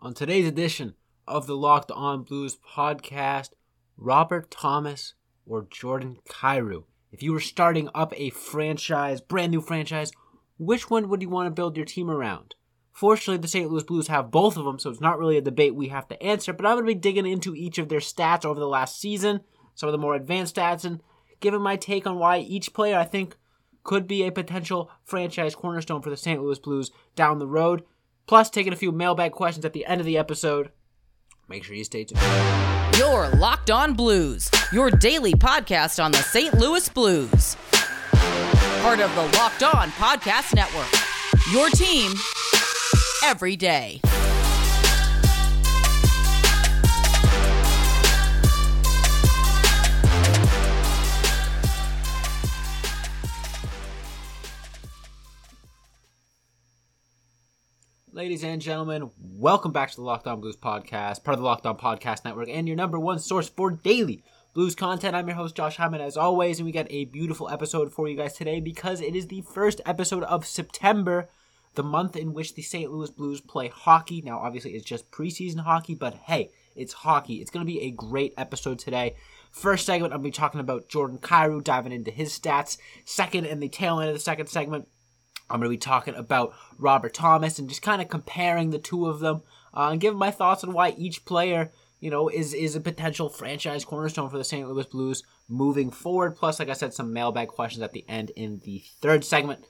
On today's edition of the Locked On Blues podcast, Robert Thomas or Jordan Kyrou. If you were starting up a franchise, brand new franchise, which one would you want to build your team around? Fortunately, the St. Louis Blues have both of them, so it's not really a debate we have to answer, but I'm going to be digging into each of their stats over the last season, some of the more advanced stats, and giving my take on why each player I think could be a potential franchise cornerstone for the St. Louis Blues down the road. Plus, taking a few mailbag questions at the end of the episode. Make sure you stay tuned. Your Locked On Blues, your daily podcast on the St. Louis Blues. Part of the Locked On Podcast Network. Your team every day. Ladies and gentlemen, welcome back to the Locked On Blues podcast, part of the Locked On Podcast Network, and your number one source for daily blues content. I'm your host, Josh Hyman, as always, and we got a beautiful episode for you guys today because it is the first episode of September, the month in which the St. Louis Blues play hockey. Now, obviously, it's just preseason hockey, but hey, it's hockey. It's going to be a great episode today. First segment, I'll be talking about Jordan Kyrou, diving into his stats. Second, in the tail end of the second segment, I'm going to be talking about Robert Thomas and just kind of comparing the two of them uh, and giving my thoughts on why each player, you know, is is a potential franchise cornerstone for the St. Louis Blues moving forward. Plus, like I said, some mailbag questions at the end in the third segment.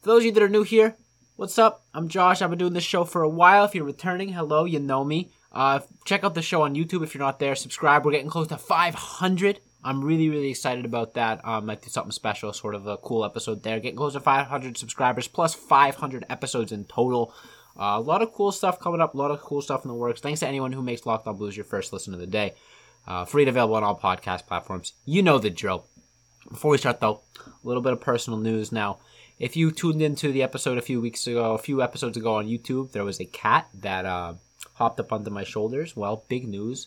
For those of you that are new here, what's up? I'm Josh. I've been doing this show for a while. If you're returning, hello, you know me. Uh, check out the show on YouTube if you're not there. Subscribe. We're getting close to 500 I'm really, really excited about that. Um, might do something special, sort of a cool episode there. Getting close to 500 subscribers, plus 500 episodes in total. Uh, a lot of cool stuff coming up, a lot of cool stuff in the works. Thanks to anyone who makes Locked On Blues your first listen of the day. Uh, free and available on all podcast platforms. You know the drill. Before we start, though, a little bit of personal news now. If you tuned into the episode a few weeks ago, a few episodes ago on YouTube, there was a cat that uh, hopped up onto my shoulders. Well, big news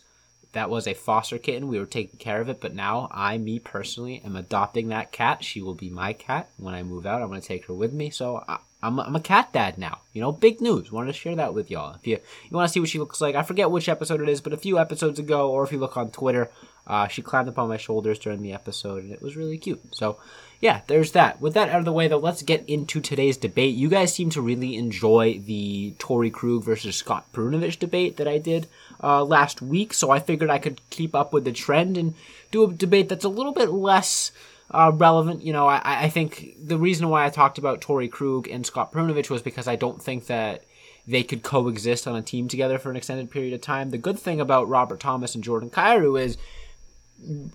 that was a foster kitten. We were taking care of it, but now I, me personally, am adopting that cat. She will be my cat when I move out. I'm going to take her with me. So I, am a, I'm a cat dad now. You know, big news. Wanted to share that with y'all. If you you want to see what she looks like, I forget which episode it is, but a few episodes ago, or if you look on Twitter, uh, she climbed up on my shoulders during the episode, and it was really cute. So yeah, there's that. With that out of the way, though, let's get into today's debate. You guys seem to really enjoy the Torey Krug versus Scott Perunovich debate that I did uh, last week, so I figured I could keep up with the trend and do a debate that's a little bit less uh, relevant. You know, I, I think the reason why I talked about Torey Krug and Scott Perunovich was because I don't think that they could coexist on a team together for an extended period of time. The good thing about Robert Thomas and Jordan Kyrou is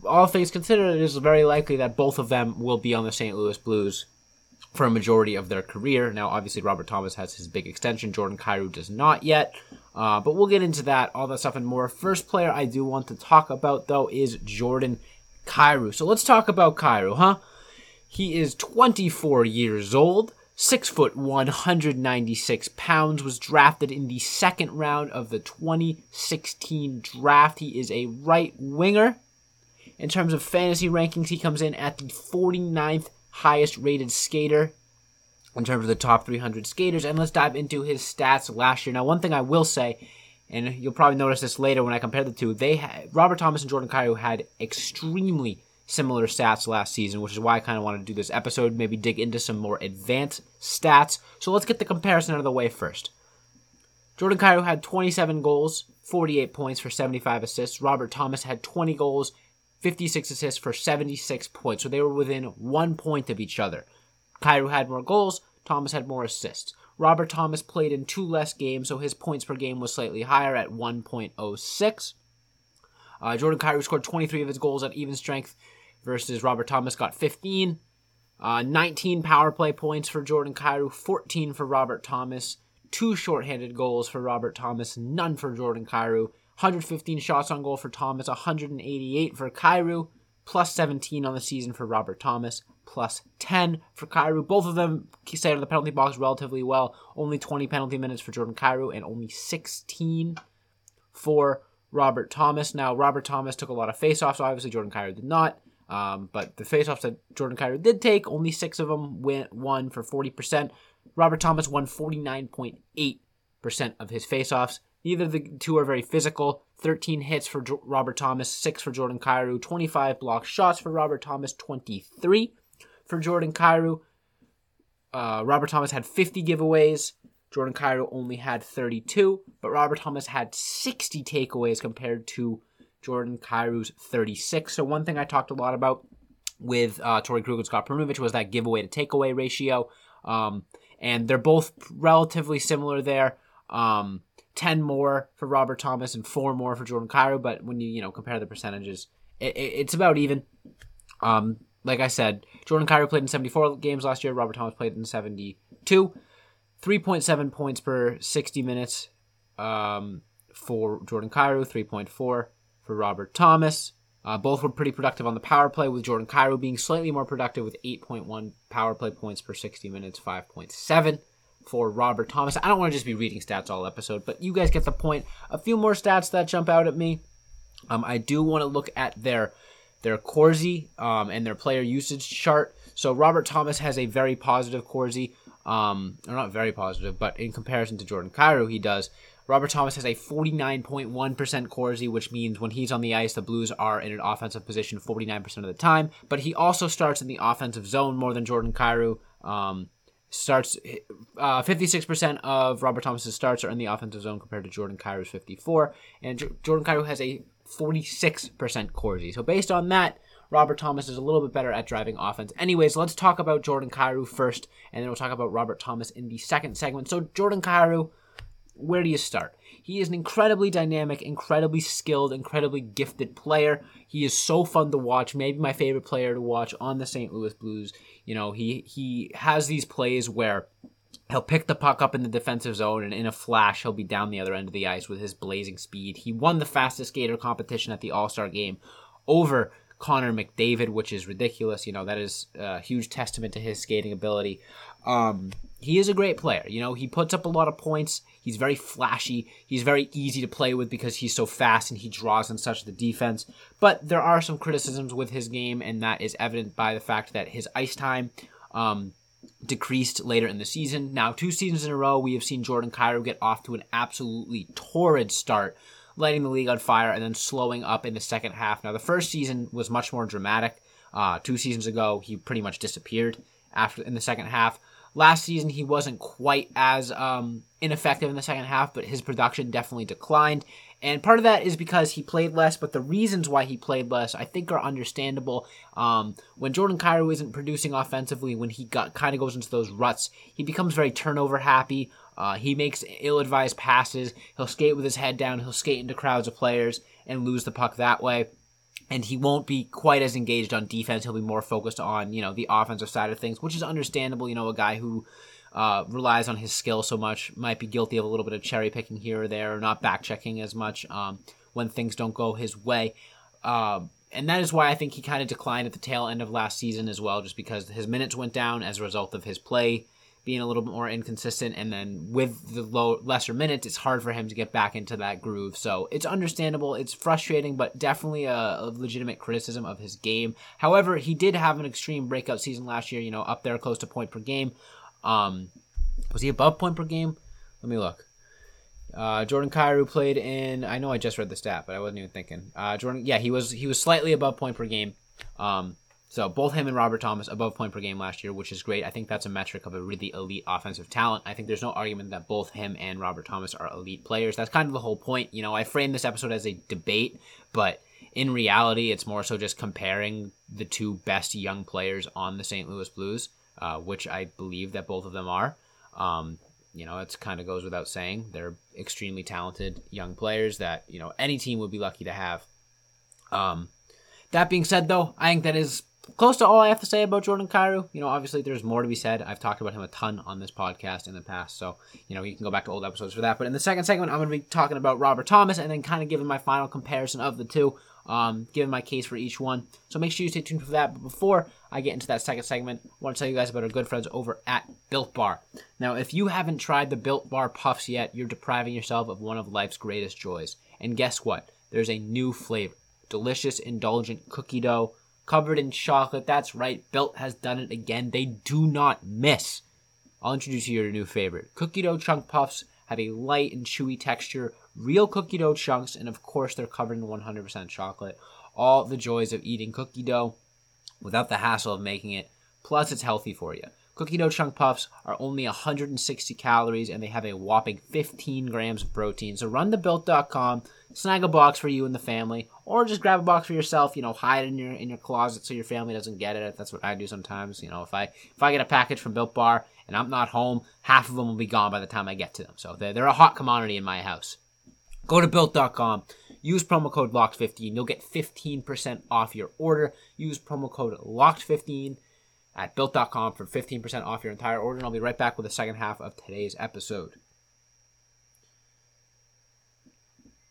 all things considered, it is very likely that both of them will be on the St. Louis Blues for a majority of their career. Now, obviously, Robert Thomas has his big extension. Jordan Kyrou does not yet. Uh, but we'll get into that, all that stuff, and more. First player I do want to talk about, though, is Jordan Kyrou. So let's talk about Kyrou, huh? He is 24 years old, 6 foot 196 pounds, was drafted in the second round of the 2016 draft. He is a right winger. In terms of fantasy rankings, he comes in at the 49th highest rated skater in terms of the top 300 skaters. And let's dive into his stats last year. Now, one thing I will say, and you'll probably notice this later when I compare the two, they had, Robert Thomas and Jordan Kyrou had extremely similar stats last season, which is why I kind of wanted to do this episode, maybe dig into some more advanced stats. So let's get the comparison out of the way first. Jordan Kyrou had 27 goals, 48 points for 75 assists. Robert Thomas had 20 goals, 56 assists for 76 points. So they were within one point of each other. Kyrou had more goals, Thomas had more assists. Robert Thomas played in two less games, so his points per game was slightly higher at 1.06. Uh, Jordan Kyrou scored 23 of his goals at even strength versus Robert Thomas got 15. Uh, 19 power play points for Jordan Kyrou, 14 for Robert Thomas, two shorthanded goals for Robert Thomas, none for Jordan Kyrou. 115 shots on goal for Thomas, 188 for Kyrou, plus 17 on the season for Robert Thomas, plus 10 for Kyrou. Both of them stayed in the penalty box relatively well. Only 20 penalty minutes for Jordan Kyrou and only 16 for Robert Thomas. Now, Robert Thomas took a lot of faceoffs. Obviously, Jordan Kyrou did not. Um, but the faceoffs that Jordan Kyrou did take, only six of them went one for 40%. Robert Thomas won 49.8% of his faceoffs. Neither of the two are very physical. 13 hits for jo- Robert Thomas, 6 for Jordan Kyrou, 25 block shots for Robert Thomas, 23 for Jordan Kyrou. Uh, Robert Thomas had 50 giveaways. Jordan Kyrou only had 32, but Robert Thomas had 60 takeaways compared to Jordan Kyrou's 36. So one thing I talked a lot about with uh, Torey Krug and Scott Perunovich was that giveaway to takeaway ratio. Um, and they're both relatively similar there. Um, 10 more for Robert Thomas and 4 more for Jordan Kyrou, but when you, you know, compare the percentages, it, it, it's about even. Um, like I said, Jordan Kyrou played in 74 games last year, Robert Thomas played in 72. 3.7 points per 60 minutes um, for Jordan Kyrou, 3.4 for Robert Thomas. Uh, both were pretty productive on the power play, with Jordan Kyrou being slightly more productive with 8.1 power play points per 60 minutes, 5.7 for Robert Thomas. I don't want to just be reading stats all episode, but you guys get the point. A few more stats that jump out at me. Um, I do want to look at their their Corsi um, and their player usage chart. So Robert Thomas has a very positive Corsi, um, or not very positive, but in comparison to Jordan Kyrou, he does. Robert Thomas has a 49.1% Corsi, which means when he's on the ice, the Blues are in an offensive position 49% of the time. But he also starts in the offensive zone more than Jordan Kyrou. Um, starts uh, 56% of Robert Thomas's starts are in the offensive zone compared to Jordan Kyrou's 54, and J- Jordan Kyrou has a 46% Corsi. So based on that, Robert Thomas is a little bit better at driving offense. Anyways, let's talk about Jordan Kyrou first, and then we'll talk about Robert Thomas in the second segment. So Jordan Kyrou, where do you start? He is an incredibly dynamic, incredibly skilled, incredibly gifted player. He is so fun to watch. Maybe my favorite player to watch on the St. Louis Blues. You know, he he has these plays where he'll pick the puck up in the defensive zone and in a flash he'll be down the other end of the ice with his blazing speed. He won the fastest skater competition at the All-Star game over Connor McDavid, which is ridiculous. You know, that is a huge testament to his skating ability. Um, he is a great player. You know, he puts up a lot of points. He's very flashy. He's very easy to play with because he's so fast and he draws on such the defense. But there are some criticisms with his game, and that is evident by the fact that his ice time um, decreased later in the season. Now, two seasons in a row, we have seen Jordan Kyrou get off to an absolutely torrid start, lighting the league on fire and then slowing up in the second half. Now, the first season was much more dramatic. Uh, two seasons ago, he pretty much disappeared after in the second half. Last season, he wasn't quite as um, ineffective in the second half, but his production definitely declined. And part of that is because he played less, but the reasons why he played less, I think, are understandable. Um, when Jordan Kyrou isn't producing offensively, when he got kind of goes into those ruts, he becomes very turnover happy. Uh, he makes ill-advised passes. He'll skate with his head down. He'll skate into crowds of players and lose the puck that way and he won't be quite as engaged on defense. He'll be more focused on you know the offensive side of things, which is understandable. You know, a guy who uh, relies on his skill so much might be guilty of a little bit of cherry picking here or there, or not back checking as much um, when things don't go his way. Uh, and that is why I think he kind of declined at the tail end of last season as well, just because his minutes went down as a result of his play being a little bit more inconsistent, and then with the low lesser minutes, it's hard for him to get back into that groove. So it's understandable. It's frustrating, but definitely a, a legitimate criticism of his game. However, he did have an extreme breakout season last year. You know, up there close to point per game. Um, was he above point per game? Let me look. Uh, Jordan Kyrou played in. I know I just read the stat, but I wasn't even thinking. Uh, Jordan, yeah, he was he was slightly above point per game. Um, so both him and Robert Thomas above point per game last year, which is great. I think that's a metric of a really elite offensive talent. I think there's no argument that both him and Robert Thomas are elite players. That's kind of the whole point. You know, I framed this episode as a debate, but in reality, it's more so just comparing the two best young players on the St. Louis Blues, uh, which I believe that both of them are. Um, you know, it kind of goes without saying. They're extremely talented young players that, you know, any team would be lucky to have. Um, that being said, though, I think that is close to all I have to say about Jordan Kyrou. You know, obviously there's more to be said. I've talked about him a ton on this podcast in the past, so you know you can go back to old episodes for that. But in the second segment, I'm going to be talking about Robert Thomas and then kind of giving my final comparison of the two, um, giving my case for each one. So make sure you stay tuned for that. But before I get into that second segment, I want to tell you guys about our good friends over at Built Bar. Now, if you haven't tried the Built Bar Puffs yet, you're depriving yourself of one of life's greatest joys. And guess what? There's a new flavor. Delicious, indulgent cookie dough covered in chocolate. That's right, Built has done it again. They do not miss. I'll introduce you to your new favorite. Cookie dough chunk puffs have a light and chewy texture, real cookie dough chunks, and of course, they're covered in 100% chocolate. All the joys of eating cookie dough without the hassle of making it. Plus, it's healthy for you. Cookie dough chunk puffs are only 160 calories and they have a whopping 15 grams of protein. So run to built.com, snag a box for you and the family, or just grab a box for yourself. You know, hide it in your in your closet so your family doesn't get it. That's what I do sometimes. You know, if I if I get a package from Built Bar and I'm not home, half of them will be gone by the time I get to them. So they're, they're a hot commodity in my house. Go to built.com. Use promo code LOCKED15. You'll get 15% off your order. Use promo code LOCKED15 at built.com for 15% off your entire order. And I'll be right back with the second half of today's episode.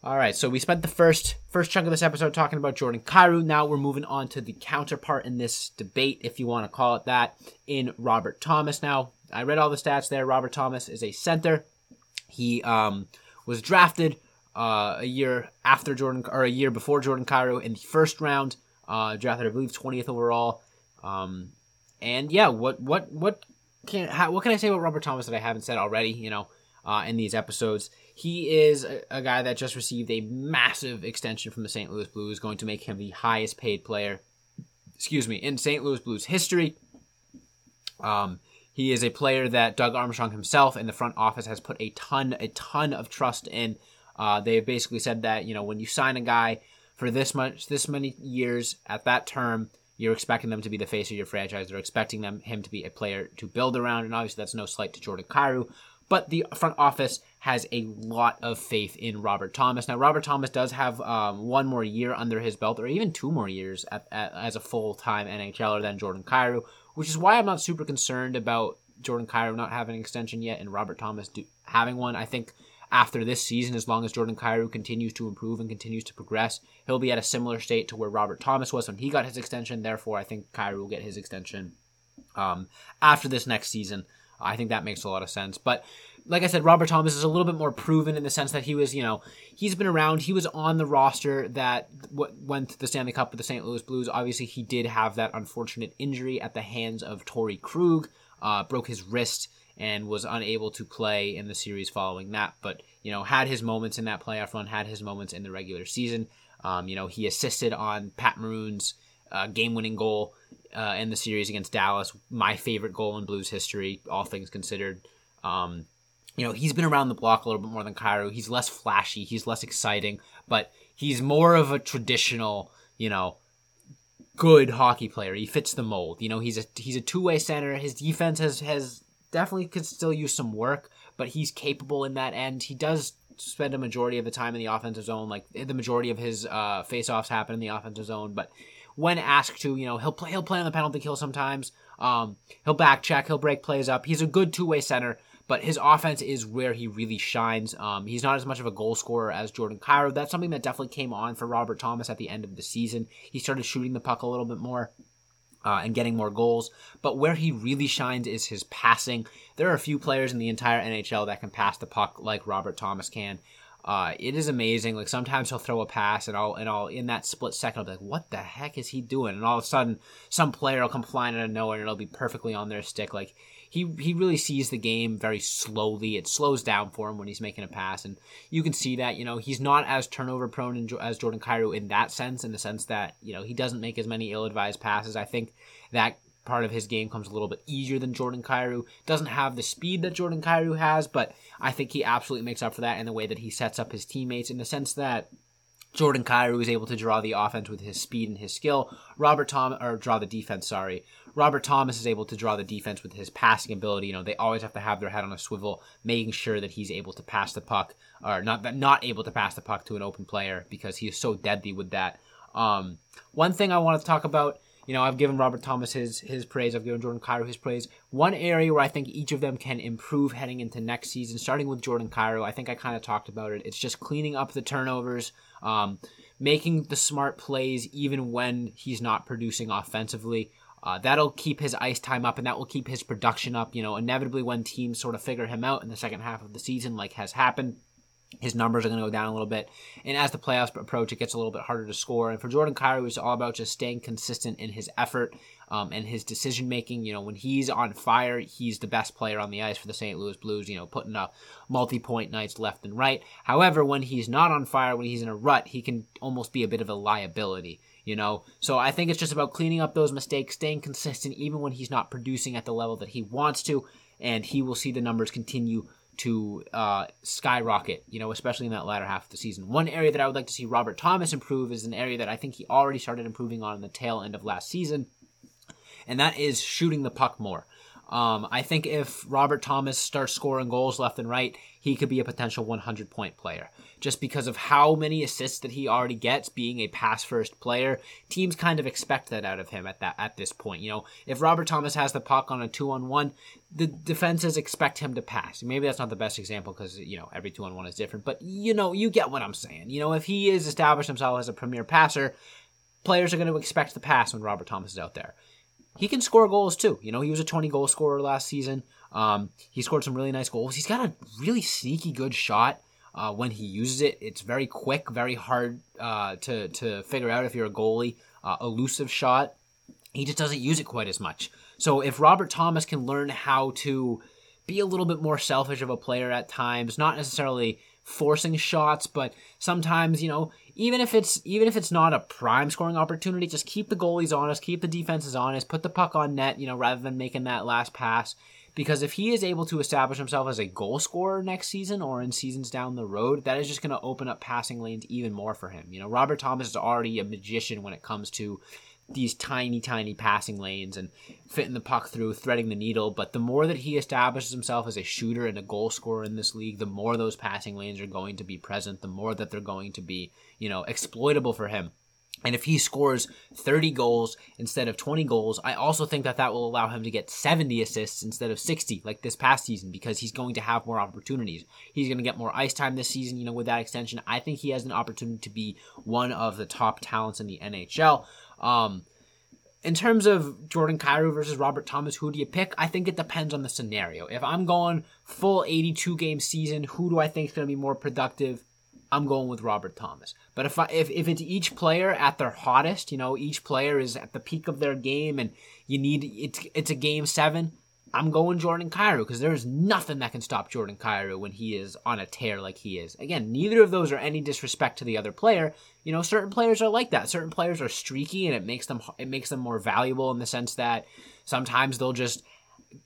All right, so we spent the first first chunk of this episode talking about Jordan Kyrou. Now we're moving on to the counterpart in this debate, if you want to call it that, in Robert Thomas. Now I read all the stats there. Robert Thomas is a center. He um, was drafted uh, a year after Jordan or a year before Jordan Kyrou in the first round. Uh, drafted, I believe, 20th overall. Um, and yeah, what what what can how, what can I say about Robert Thomas that I haven't said already? You know, uh, in these episodes, he is a, a, guy that just received a massive extension from the St. Louis Blues, going to make him the highest paid player. Excuse me, in St. Louis Blues history. Um, he is a player that Doug Armstrong himself in the front office has put a ton, a ton of trust in. Uh, they have basically said that you know when you sign a guy for this much, this many years at that term, you're expecting them to be the face of your franchise. They're expecting them him to be a player to build around, and obviously that's no slight to Jordan Kyrou. But the front office has a lot of faith in Robert Thomas. Now, Robert Thomas does have um, one more year under his belt, or even two more years at, at, as a full time NHLer than Jordan Kyrou, which is why I'm not super concerned about Jordan Kyrou not having an extension yet and Robert Thomas do, having one. I think after this season, as long as Jordan Kyrou continues to improve and continues to progress, he'll be at a similar state to where Robert Thomas was when he got his extension. Therefore, I think Kyrou will get his extension um, after this next season. I think that makes a lot of sense. But like I said, Robert Thomas is a little bit more proven in the sense that he was, you know, he's been around. He was on the roster that went to the Stanley Cup with the St. Louis Blues. Obviously, he did have that unfortunate injury at the hands of Torey Krug, uh, broke his wrist and was unable to play in the series following that. But you know, had his moments in that playoff run, had his moments in the regular season. Um, you know, he assisted on Pat Maroon's uh, game-winning goal uh, in the series against Dallas. My favorite goal in Blues history, all things considered. Um, you know, he's been around the block a little bit more than Kyrou. He's less flashy, he's less exciting, but he's more of a traditional, you know, good hockey player. He fits the mold. You know, he's a he's a two way center. His defense has has definitely could still use some work, but he's capable in that end. He does spend a majority of the time in the offensive zone. Like the majority of his uh, faceoffs happen in the offensive zone, but when asked to, you know, he'll play he'll play on the penalty kill sometimes. Um, he'll back check, he'll break plays up. He's a good two way center, but his offense is where he really shines. Um, he's not as much of a goal scorer as Jordan Kyrou. That's something that definitely came on for Robert Thomas at the end of the season. He started shooting the puck a little bit more uh, and getting more goals. But where he really shines is his passing. There are a few players in the entire NHL that can pass the puck like Robert Thomas can. Uh, it is amazing. Like sometimes he'll throw a pass, and I'll and I'll in that split second I'll be like, "What the heck is he doing?" And all of a sudden, some player will come flying out of nowhere, and it'll be perfectly on their stick. Like he he really sees the game very slowly. It slows down for him when he's making a pass, and you can see that. You know, he's not as turnover prone as Jordan Kyrou in that sense, in the sense that you know he doesn't make as many ill-advised passes. I think that part of his game comes a little bit easier than Jordan Kyrou. Doesn't have the speed that Jordan Kyrou has, but I think he absolutely makes up for that in the way that he sets up his teammates in the sense that Jordan Kyrou is able to draw the offense with his speed and his skill. Robert Tom or draw the defense, sorry. Robert Thomas is able to draw the defense with his passing ability. You know, they always have to have their head on a swivel, making sure that he's able to pass the puck, or not not able to pass the puck to an open player because he is so deadly with that. Um, one thing I want to talk about, you know, I've given Robert Thomas his his praise. I've given Jordan Kyrou his praise. One area where I think each of them can improve heading into next season, starting with Jordan Kyrou, I think I kind of talked about it. It's just cleaning up the turnovers. Um, making the smart plays even when he's not producing offensively. Uh, that'll keep his ice time up and that will keep his production up. You know, inevitably when teams sort of figure him out in the second half of the season, like has happened, his numbers are going to go down a little bit. And as the playoffs approach, it gets a little bit harder to score. And for Jordan Kyrou, it's all about just staying consistent in his effort. um, and his decision making. You know, when he's on fire, he's the best player on the ice for the St. Louis Blues. You know, putting up multi point nights left and right. However, when he's not on fire, when he's in a rut, he can almost be a bit of a liability you know so i think it's just about cleaning up those mistakes staying consistent even when he's not producing at the level that he wants to and he will see the numbers continue to uh, skyrocket, you know, especially in that latter half of the season. One area that I would like to see Robert Thomas improve is an area that I think he already started improving on in the tail end of last season, and that is shooting the puck more. Um, I think if Robert Thomas starts scoring goals left and right, he could be a potential 100 point player. Just because of how many assists that he already gets, being a pass first player, teams kind of expect that out of him at that at this point. You know, if Robert Thomas has the puck on a two on one, the defenses expect him to pass. Maybe that's not the best example because you know every two on one is different, but you know you get what I'm saying. You know, if he is established himself as a premier passer, players are going to expect the pass when Robert Thomas is out there he can score goals too. You know, he was a 20 goal scorer last season. Um, he scored some really nice goals. He's got a really sneaky good shot uh, when he uses it. It's very quick, very hard uh, to to figure out if you're a goalie. Uh, elusive shot. He just doesn't use it quite as much. So if Robert Thomas can learn how to be a little bit more selfish of a player at times, not necessarily forcing shots, but sometimes, you know, even if it's even if it's not a prime scoring opportunity, just keep the goalies honest, keep the defenses honest, put the puck on net, you know, rather than making that last pass. Because if he is able to establish himself as a goal scorer next season or in seasons down the road, that is just going to open up passing lanes even more for him. You know, Robert Thomas is already a magician when it comes to these tiny, tiny passing lanes and fitting the puck through, threading the needle. But the more that he establishes himself as a shooter and a goal scorer in this league, the more those passing lanes are going to be present, the more that they're going to be, you know, exploitable for him. And if he scores 30 goals instead of 20 goals, I also think that that will allow him to get 70 assists instead of 60 like this past season because he's going to have more opportunities. He's going to get more ice time this season, you know, with that extension. I think he has an opportunity to be one of the top talents in the NHL. Um, in terms of Jordan Kyrou versus Robert Thomas, who do you pick? I think it depends on the scenario. If I'm going full 82 game season, who do I think is going to be more productive? I'm going with Robert Thomas. But if I, if if it's each player at their hottest, you know, each player is at the peak of their game, and you need it's it's a game seven. I'm going Jordan Kyrou because there's nothing that can stop Jordan Kyrou when he is on a tear like he is. Again, neither of those are any disrespect to the other player. You know, certain players are like that. Certain players are streaky, and it makes them it makes them more valuable in the sense that sometimes they'll just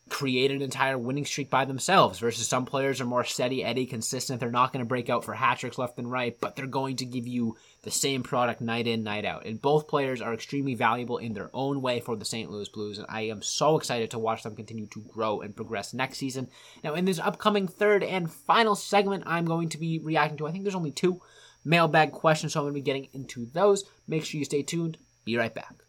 create an entire winning streak by themselves versus some players are more steady eddy consistent. They're not going to break out for hat tricks left and right but they're going to give you the same product night in night out. And both players are extremely valuable in their own way for the st louis blues and i am so excited to watch them continue to grow and progress next season. Now in this upcoming third and final segment i'm going to be reacting to i think there's only two mailbag questions so i'm going to be getting into those. Make sure you stay tuned. Be right back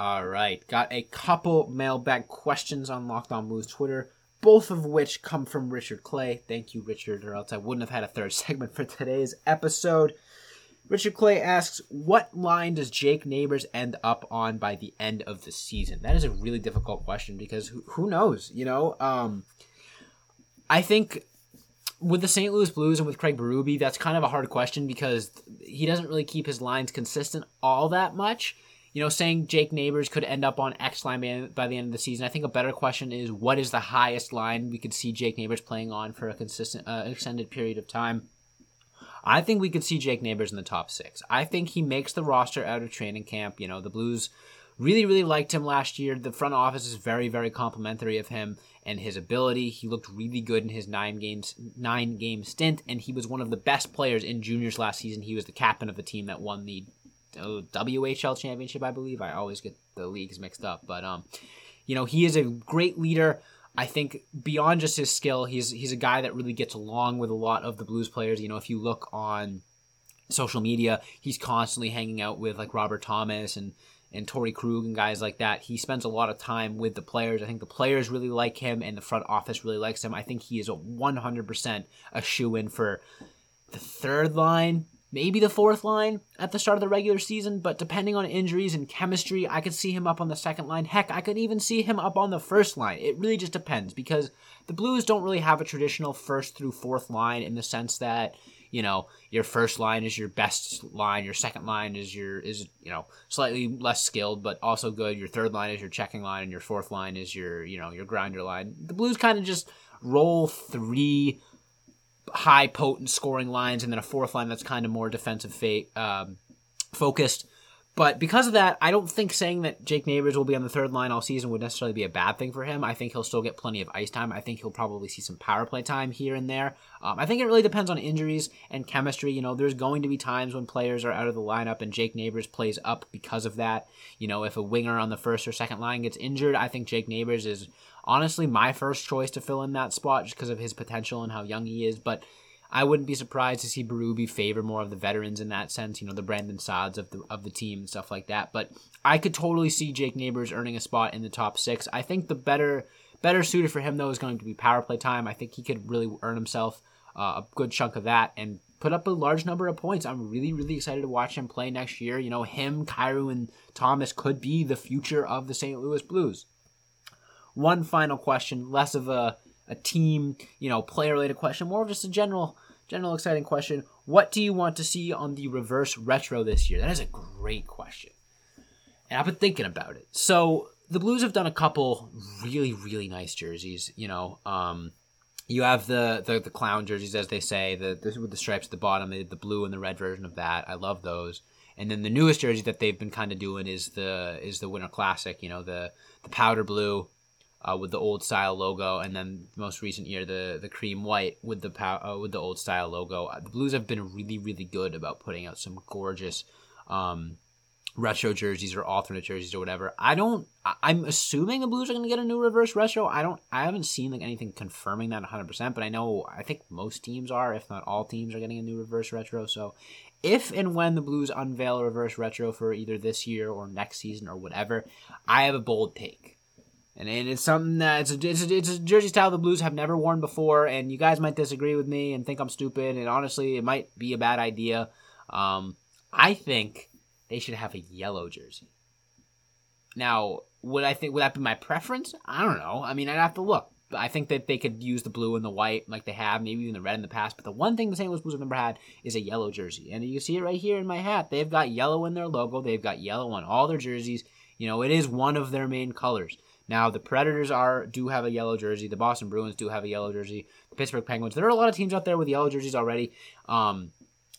All right, got a couple mailbag questions on Locked On Blues Twitter, both of which come from Richard Clay. Thank you, Richard, or else I wouldn't have had a third segment for today's episode. Richard Clay asks, "What line does Jake Neighbors end up on by the end of the season?" That is a really difficult question because who, who knows? You know, um, I think with the St. Louis Blues and with Craig Berube, that's kind of a hard question because he doesn't really keep his lines consistent all that much you know, saying Jake Neighbors could end up on X line by the end of the season. I think a better question is what is the highest line we could see Jake Neighbors playing on for a consistent, uh, extended period of time. I think we could see Jake Neighbors in the top six. I think he makes the roster out of training camp. You know, the Blues really, really liked him last year. The front office is very, very complimentary of him and his ability. He looked really good in his nine games, nine game stint, and he was one of the best players in juniors last season. He was the captain of the team that won the WHL championship, I believe. I always get the leagues mixed up, but um, you know, he is a great leader. I think beyond just his skill, he's he's a guy that really gets along with a lot of the Blues players. You know, if you look on social media, he's constantly hanging out with like Robert Thomas and and Torey Krug and guys like that. He spends a lot of time with the players. I think the players really like him and the front office really likes him. I think he is a 100% a shoe in for the third line maybe the fourth line at the start of the regular season, but depending on injuries and chemistry, I could see him up on the second line. Heck, I could even see him up on the first line. It really just depends because the Blues don't really have a traditional first through fourth line in the sense that, you know your first line is your best line your second line is your is you know slightly less skilled but also good your third line is your checking line and your fourth line is your you know your grinder line the blues kind of just roll three high potent scoring lines and then a fourth line that's kind of more defensive fa- um, focused but because of that, I don't think saying that Jake Neighbors will be on the third line all season would necessarily be a bad thing for him. I think he'll still get plenty of ice time. I think he'll probably see some power play time here and there. Um, I think it really depends on injuries and chemistry. You know, there's going to be times when players are out of the lineup and Jake Neighbors plays up because of that. You know, if a winger on the first or second line gets injured, I think Jake Neighbors is honestly my first choice to fill in that spot just because of his potential and how young he is. But I wouldn't be surprised to see Berube favor more of the veterans in that sense, you know, the Brandon Saads of the of the team and stuff like that. But I could totally see Jake Neighbors earning a spot in the top six. I think the better better suited for him though is going to be power play time. I think he could really earn himself uh, a good chunk of that and put up a large number of points. I'm really, really excited to watch him play next year. You know, him, Kyrou, and Thomas could be the future of the St. Louis Blues. One final question, less of a a team, you know, player related question, more of just a general general exciting question. What do you want to see on the reverse retro this year? That is a great question. And I've been thinking about it. So the Blues have done a couple really, really nice jerseys. You know, um, you have the, the the clown jerseys, as they say, the, the with the stripes at the bottom. They did the blue and the red version of that. I love those. And then the newest jersey that they've been kind of doing is the is the Winter Classic. You know, the the powder blue uh, with the old style logo, and then the most recent year the the cream white with the pow- uh, with the old style logo. Uh, the Blues have been really really good about putting out some gorgeous um, retro jerseys or alternate jerseys or whatever. I don't. I, am assuming the Blues are going to get a new reverse retro. I don't. I haven't seen like anything confirming that 100, percent but I know. I think most teams are, if not all teams, are getting a new reverse retro. So. If and when the Blues unveil a reverse retro for either this year or next season or whatever, I have a bold take and, and it's something that it's a, it's a, it's a jersey style the Blues have never worn before, and you guys might disagree with me and think I'm stupid, and honestly, it might be a bad idea. Um, I think they should have a yellow jersey. Now, would I think would that be my preference? I don't know. I mean, I'd have to look. I think that they could use the blue and the white like they have, maybe even the red in the past. But the one thing the St. Louis Blues have never had is a yellow jersey, and you see it right here in my hat. They've got yellow in their logo. They've got yellow on all their jerseys. You know, it is one of their main colors. Now the Predators are do have a yellow jersey. The Boston Bruins do have a yellow jersey. The Pittsburgh Penguins. There are a lot of teams out there with yellow jerseys already. Um,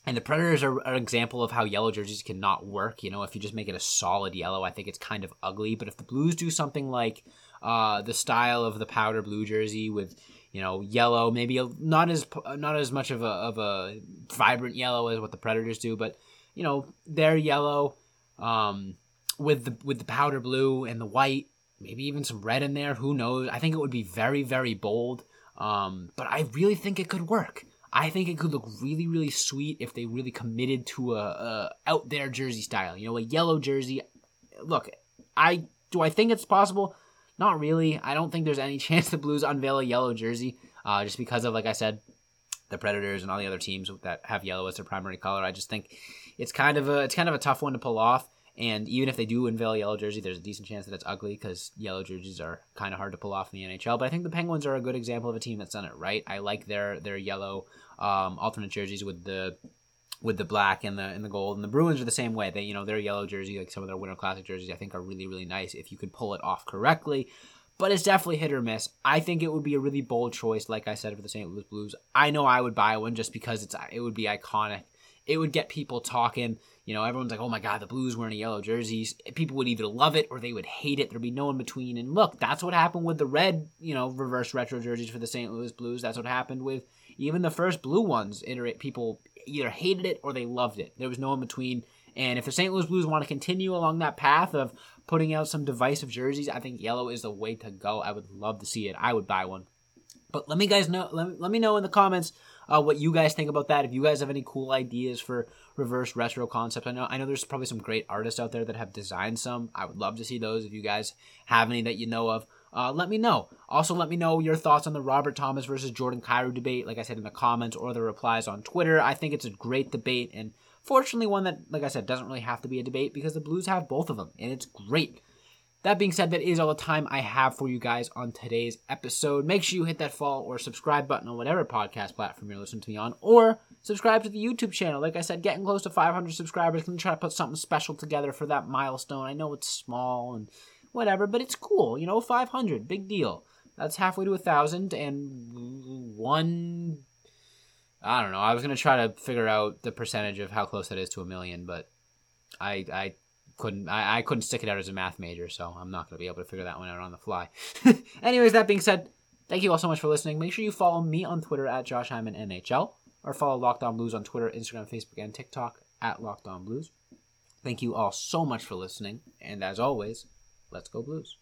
and the Predators are, an example of how yellow jerseys cannot work. You know, if you just make it a solid yellow, I think it's kind of ugly. But if the Blues do something like uh, the style of the powder blue jersey with you know yellow, maybe a, not as not as much of a of a vibrant yellow as what the Predators do, but you know their yellow um, with the with the powder blue and the white maybe even some red in there. Who knows? I think it would be very, very bold. Um, but I really think it could work. I think it could look really, really sweet if they really committed to a, a out there jersey style. You know, a yellow jersey. Look, I do I think it's possible? Not really. I don't think there's any chance the Blues unveil a yellow jersey, uh, just because of like I said, the Predators and all the other teams that have yellow as their primary color. I just think it's kind of a it's kind of a tough one to pull off. And even if they do unveil a yellow jersey, there's a decent chance that it's ugly because yellow jerseys are kind of hard to pull off in the NHL. But I think the Penguins are a good example of a team that's done it right. I like their their yellow um, alternate jerseys with the with the black and the and the gold. And the Bruins are the same way. They you know their yellow jersey, like some of their Winter Classic jerseys, I think are really really nice if you could pull it off correctly. But it's definitely hit or miss. I think it would be a really bold choice, like I said, for the St. Louis Blues. I know I would buy one just because it's it would be iconic. It would get people talking. You know, everyone's like, oh my God, the Blues wearing a yellow jerseys. People would either love it or they would hate it. There'd be no in between. And look, that's what happened with the red, you know, reverse retro jerseys for the St. Louis Blues. That's what happened with even the first blue ones. People either hated it or they loved it. There was no in between. And if the St. Louis Blues want to continue along that path of putting out some divisive jerseys, I think yellow is the way to go. I would love to see it. I would buy one. But let me guys know. Let let me know in the comments uh, what you guys think about that. If you guys have any cool ideas for reverse retro concepts, I know I know there's probably some great artists out there that have designed some. I would love to see those. If you guys have any that you know of, uh, let me know. Also, let me know your thoughts on the Robert Thomas versus Jordan Kyrou debate. Like I said in the comments or the replies on Twitter. I think it's a great debate and fortunately one that, like I said, doesn't really have to be a debate because the Blues have both of them and it's great. That being said, that is all the time I have for you guys on today's episode. Make sure you hit that follow or subscribe button on whatever podcast platform you're listening to me on, or subscribe to the YouTube channel. Like I said, getting close to 500 subscribers. Gonna try to put something special together for that milestone. I know it's small and whatever, but it's cool. You know, 500, big deal. That's halfway to a thousand, and one. I don't know. I was gonna try to figure out the percentage of how close that is to a million, but I I couldn't I, I couldn't stick it out as a math major, so I'm not gonna be able to figure that one out on the fly. Anyways, that being said, thank you all so much for listening. Make sure you follow me on Twitter at Josh Hyman NHL, or follow Locked On Blues on Twitter, Instagram, Facebook, and TikTok at Locked On Blues. Thank you all so much for listening, and as always, let's go Blues.